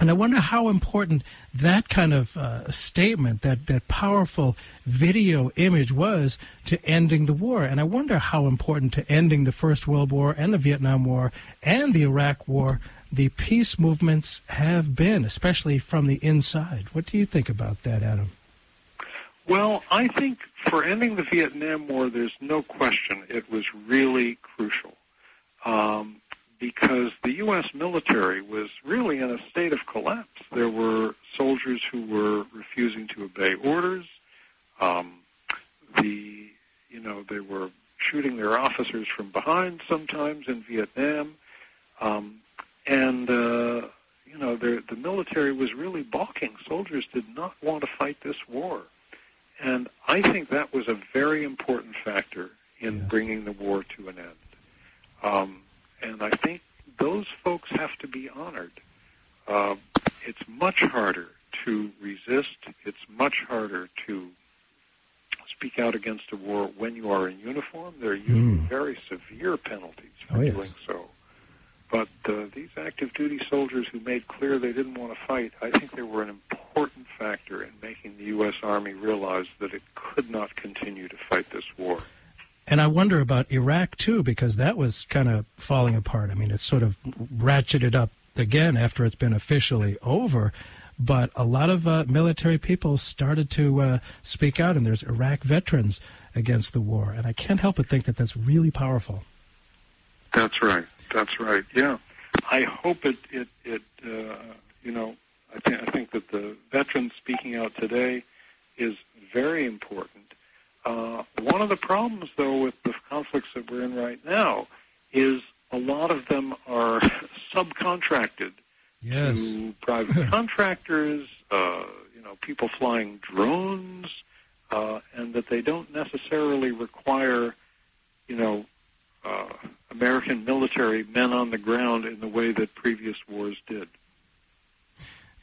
And I wonder how important that kind of uh, statement, that, that powerful video image was to ending the war. And I wonder how important to ending the First World War and the Vietnam War and the Iraq War the peace movements have been, especially from the inside. What do you think about that, Adam? Well, I think for ending the Vietnam War, there's no question it was really crucial. Um, because the U.S. military was really in a state of collapse. There were soldiers who were refusing to obey orders. Um, the, you know, they were shooting their officers from behind sometimes in Vietnam, um, and uh, you know, the military was really balking. Soldiers did not want to fight this war. And I think that was a very important factor in yes. bringing the war to an end. Um, and I think those folks have to be honored. Uh, it's much harder to resist. It's much harder to speak out against a war when you are in uniform. There are usually mm. very severe penalties for oh, yes. doing so. But uh, these active duty soldiers who made clear they didn't want to fight, I think they were an important factor in making the U.S. Army realize that it could not continue to fight this war. And I wonder about Iraq too, because that was kind of falling apart. I mean, it's sort of ratcheted up again after it's been officially over. But a lot of uh, military people started to uh, speak out, and there's Iraq veterans against the war. And I can't help but think that that's really powerful. That's right. That's right. Yeah, I hope it it it uh, you know I think I think that the veterans speaking out today is very important. Uh, one of the problems, though, with the conflicts that we're in right now, is a lot of them are subcontracted yes. to private contractors, uh, you know, people flying drones, uh, and that they don't necessarily require, you know, uh, American military men on the ground in the way that previous wars did.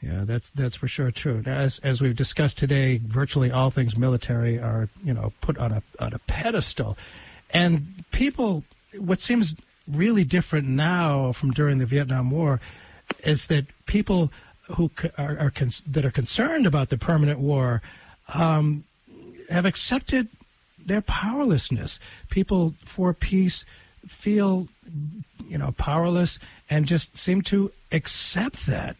Yeah, that's that's for sure true. As as we've discussed today, virtually all things military are you know put on a on a pedestal, and people. What seems really different now from during the Vietnam War is that people who are, are that are concerned about the permanent war um, have accepted their powerlessness. People for peace feel, you know, powerless and just seem to accept that.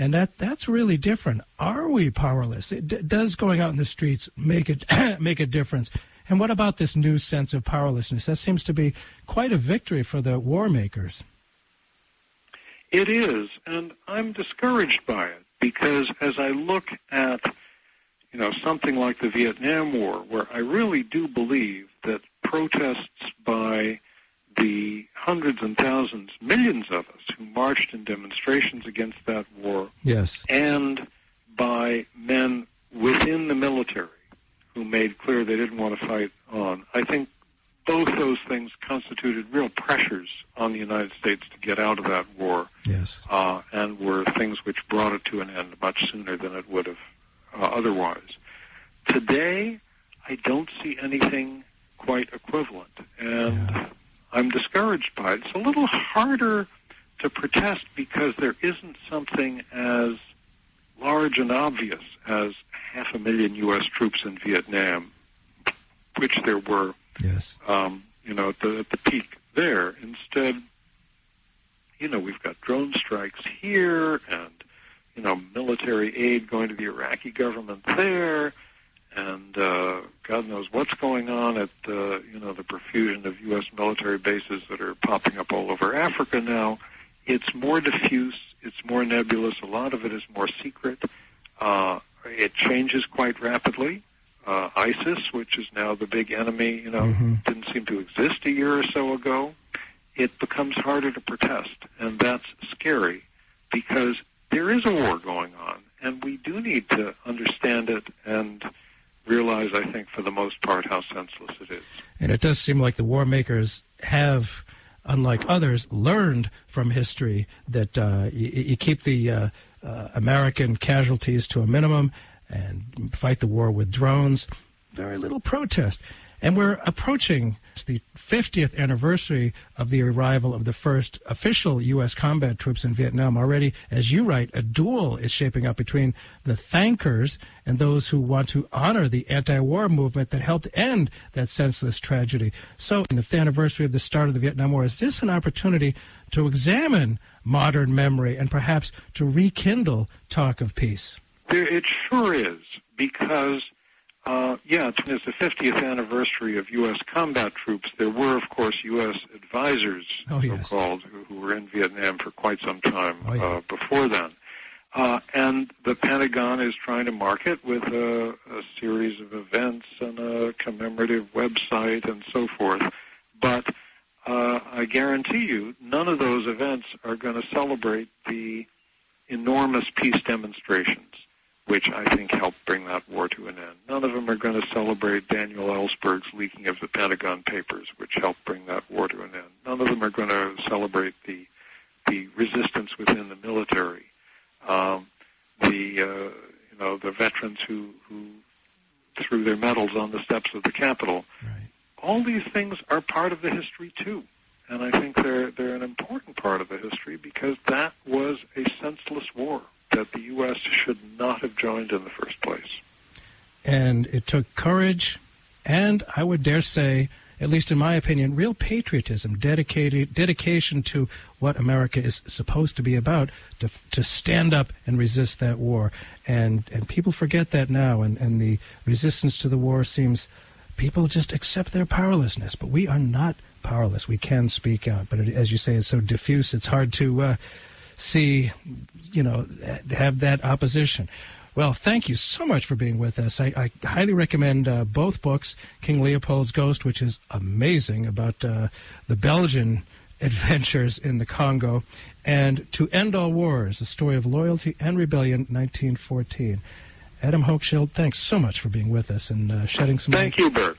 And that that's really different. Are we powerless? It d- does going out in the streets make it make a difference? And what about this new sense of powerlessness? That seems to be quite a victory for the war makers. It is, and I'm discouraged by it because as I look at you know, something like the Vietnam War, where I really do believe that protests by the hundreds and thousands, millions of us who marched in demonstrations against that war, yes, and by men within the military who made clear they didn't want to fight on. I think both those things constituted real pressures on the United States to get out of that war. Yes. Uh, and were things which brought it to an end much sooner than it would have uh, otherwise. Today, I don't see anything quite equivalent, and Yeah. I'm discouraged by it. It's a little harder to protest because there isn't something as large and obvious as half a million U.S. troops in Vietnam, which there were Yes. um, you know, at the, at the peak there. Instead, you know, we've got drone strikes here and, you know, military aid going to the Iraqi government there and uh, God knows what's going on at, the you know, the profusion of U.S. military bases that are popping up all over Africa now. It's more diffuse. It's more nebulous. A lot of it is more secret. Uh, it changes quite rapidly uh, ISIS, which is now the big enemy, you know, Mhm. didn't seem to exist a year or so ago. It becomes harder to protest, and that's scary because there is a war going on, and we do need to understand it and realize, I think, for the most part, how senseless it is. And it does seem like the war makers have, unlike others, learned from history that uh, you, you keep the uh, uh, American casualties to a minimum and fight the war with drones. Very little protest. And we're approaching the 50th anniversary of the arrival of the first official U.S. combat troops in Vietnam. Already, as you write, a duel is shaping up between the thankers and those who want to honor the anti-war movement that helped end that senseless tragedy. So, in the anniversary of the start of the Vietnam War, is this an opportunity to examine modern memory and perhaps to rekindle talk of peace? There, it sure is because, uh, yeah, it's the 50th anniversary of U.S. combat troops. There were, of course, U.S. advisors, Oh, yes. so-called, who, who were in Vietnam for quite some time Oh, yeah. uh, before then. Uh, and the Pentagon is trying to market it with a, a series of events and a commemorative website and so forth. But uh, I guarantee you, none of those events are going to celebrate the enormous peace demonstrations, which I think helped bring that war to an end. None of them are going to celebrate Daniel Ellsberg's leaking of the Pentagon Papers, which helped bring that war to an end. None of them are going to celebrate the the resistance within the military, um, the uh, you know the veterans who who threw their medals on the steps of the Capitol Right. all these things are part of the history too. And I think they're they're an important part of the history because that was a senseless war that the US should not have joined in the first place. And it took courage and I would dare say, at least in my opinion, real patriotism, dedicated dedication to what America is supposed to be about, to to stand up and resist that war. And and people forget that now, and and the resistance to the war seems people just accept their powerlessness. But we are not powerless. We can speak out, but it, as you say, it's so diffuse. It's hard to uh, see, you know, have that opposition. Well, thank you so much for being with us. I, I highly recommend uh, both books, King Leopold's Ghost, which is amazing about uh, the Belgian adventures in the Congo, and To End All Wars, a story of loyalty and rebellion, 1914. Adam Hochschild, thanks so much for being with us and uh, shedding some light. Thank you, Bert.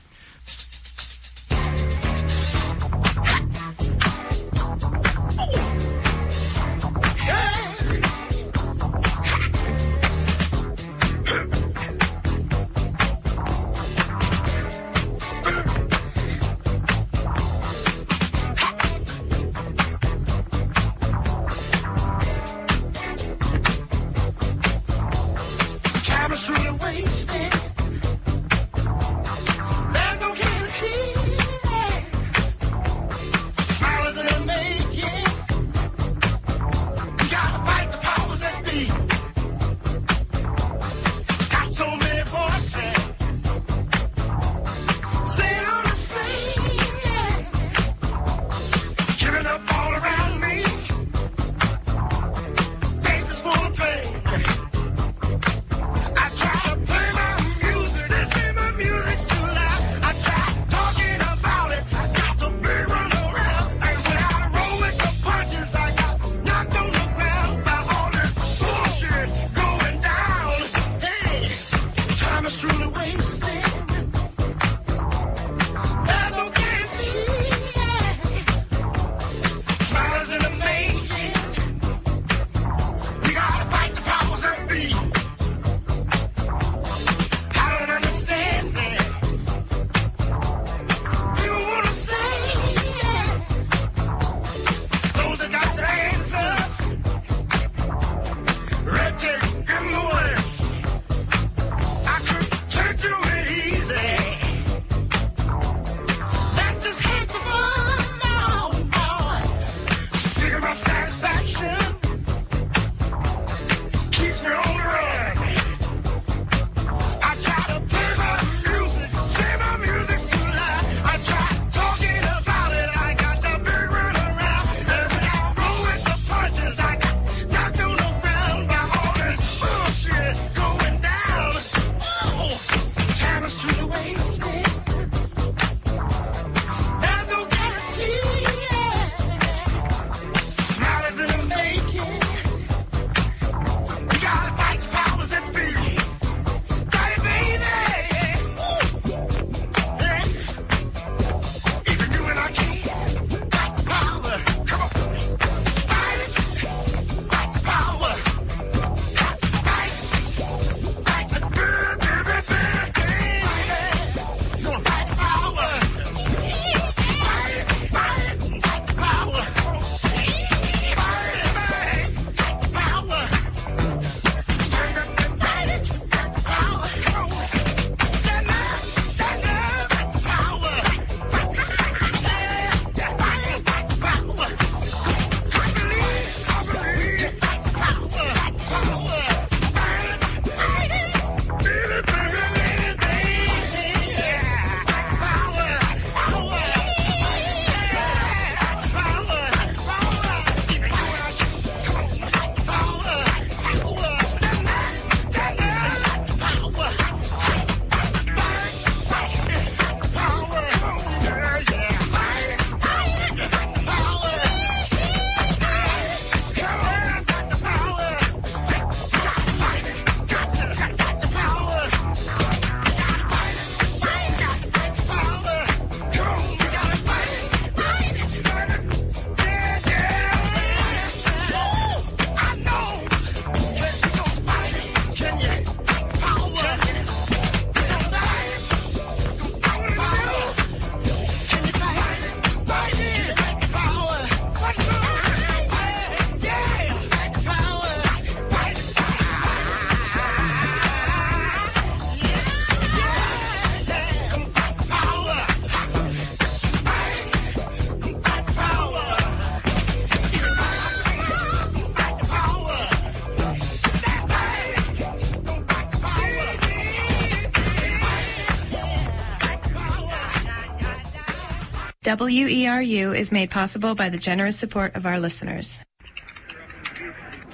WERU is made possible by the generous support of our listeners.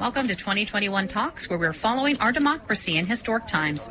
Welcome to 2021 Talks, where we're following our democracy in historic times.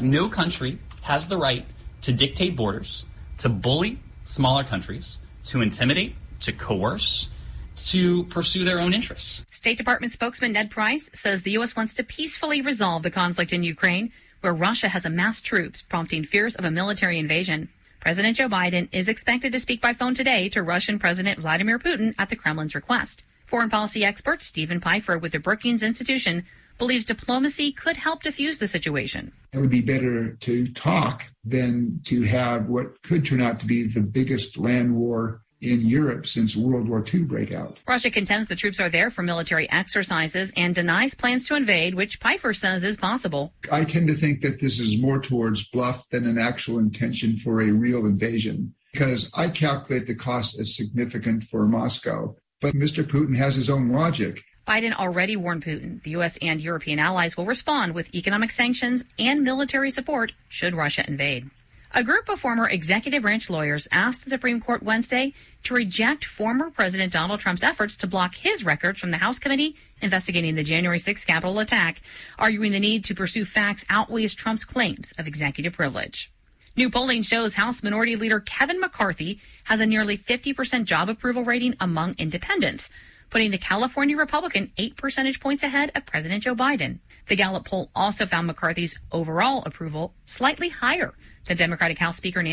No country has the right to dictate borders, to bully smaller countries, to intimidate, to coerce, to pursue their own interests. State Department spokesman Ned Price says the U.S. wants to peacefully resolve the conflict in Ukraine, where Russia has amassed troops, prompting fears of a military invasion. President Joe Biden is expected to speak by phone today to Russian President Vladimir Putin at the Kremlin's request. Foreign policy expert Steven Pifer with the Brookings Institution believes diplomacy could help diffuse the situation. It would be better to talk than to have what could turn out to be the biggest land war in Europe since World War II breakout. Russia contends the troops are there for military exercises and denies plans to invade, which Pifer says is possible. I tend to think that this is more towards bluff than an actual intention for a real invasion because I calculate the cost as significant for Moscow. But Mr. Putin has his own logic. Biden already warned Putin the U.S. and European allies will respond with economic sanctions and military support should Russia invade. A group of former executive branch lawyers asked the Supreme Court Wednesday to reject former President Donald Trump's efforts to block his records from the House committee investigating the January 6th Capitol attack, arguing the need to pursue facts outweighs Trump's claims of executive privilege. New polling shows House Minority Leader Kevin McCarthy has a nearly 50% job approval rating among independents, putting the California Republican eight percentage points ahead of President Joe Biden. The Gallup poll also found McCarthy's overall approval slightly higher than Democratic House Speaker